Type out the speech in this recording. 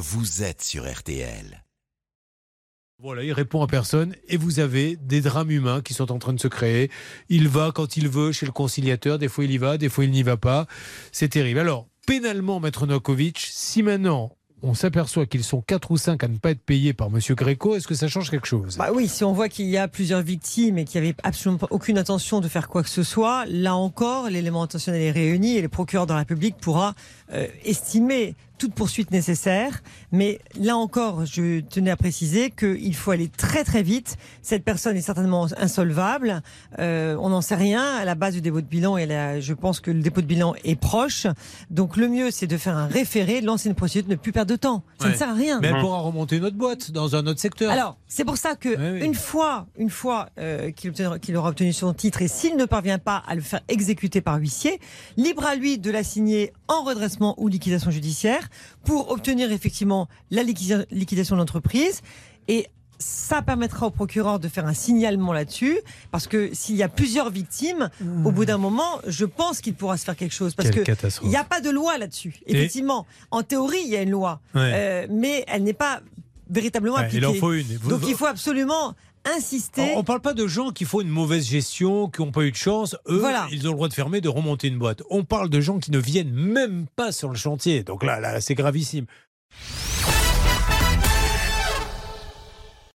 vous êtes sur RTL. Voilà, il répond à personne et vous avez des drames humains qui sont en train de se créer. Il va quand il veut chez le conciliateur, des fois il y va, des fois il n'y va pas. C'est terrible. Alors, pénalement, Maître Novakovic, si maintenant on s'aperçoit qu'ils sont 4 ou 5 à ne pas être payés par M. Gréco, est-ce que ça change quelque chose? Bah Oui, si on voit qu'il y a plusieurs victimes et qu'il n'y avait absolument aucune intention de faire quoi que ce soit, là encore, l'élément intentionnel est réuni et le procureur de la République pourra euh, estimer toute poursuite nécessaire. Mais là encore, je tenais à préciser qu'il faut aller très très vite. Cette personne est certainement insolvable. Euh, on n'en sait rien à la base du dépôt de bilan et je pense que le dépôt de bilan est proche. Donc le mieux, c'est de faire un référé, de lancer une procédure, de ne plus perdre de temps. Ça ne sert à rien. Mais elle pourra remonter une autre boîte dans un autre secteur. Alors, c'est pour ça que une fois, une fois euh, qu'il aura obtenu son titre et s'il ne parvient pas à le faire exécuter par huissier, libre à lui de l'assigner en redressement ou liquidation judiciaire pour obtenir effectivement la liquidation de l'entreprise. Et ça permettra au procureur de faire un signalement là-dessus, parce que s'il y a plusieurs victimes, au bout d'un moment, je pense qu'il pourra se faire quelque chose, parce qu'il n'y a pas de loi là-dessus. Effectivement, en théorie, il y a une loi, euh, mais elle n'est pas véritablement appliquée. il en faut une. Donc il faut absolument insister. On ne parle pas de gens qui font une mauvaise gestion, qui n'ont pas eu de chance. Eux, ils ont le droit de fermer, de remonter une boîte. On parle de gens qui ne viennent même pas sur le chantier. Donc là, là c'est gravissime.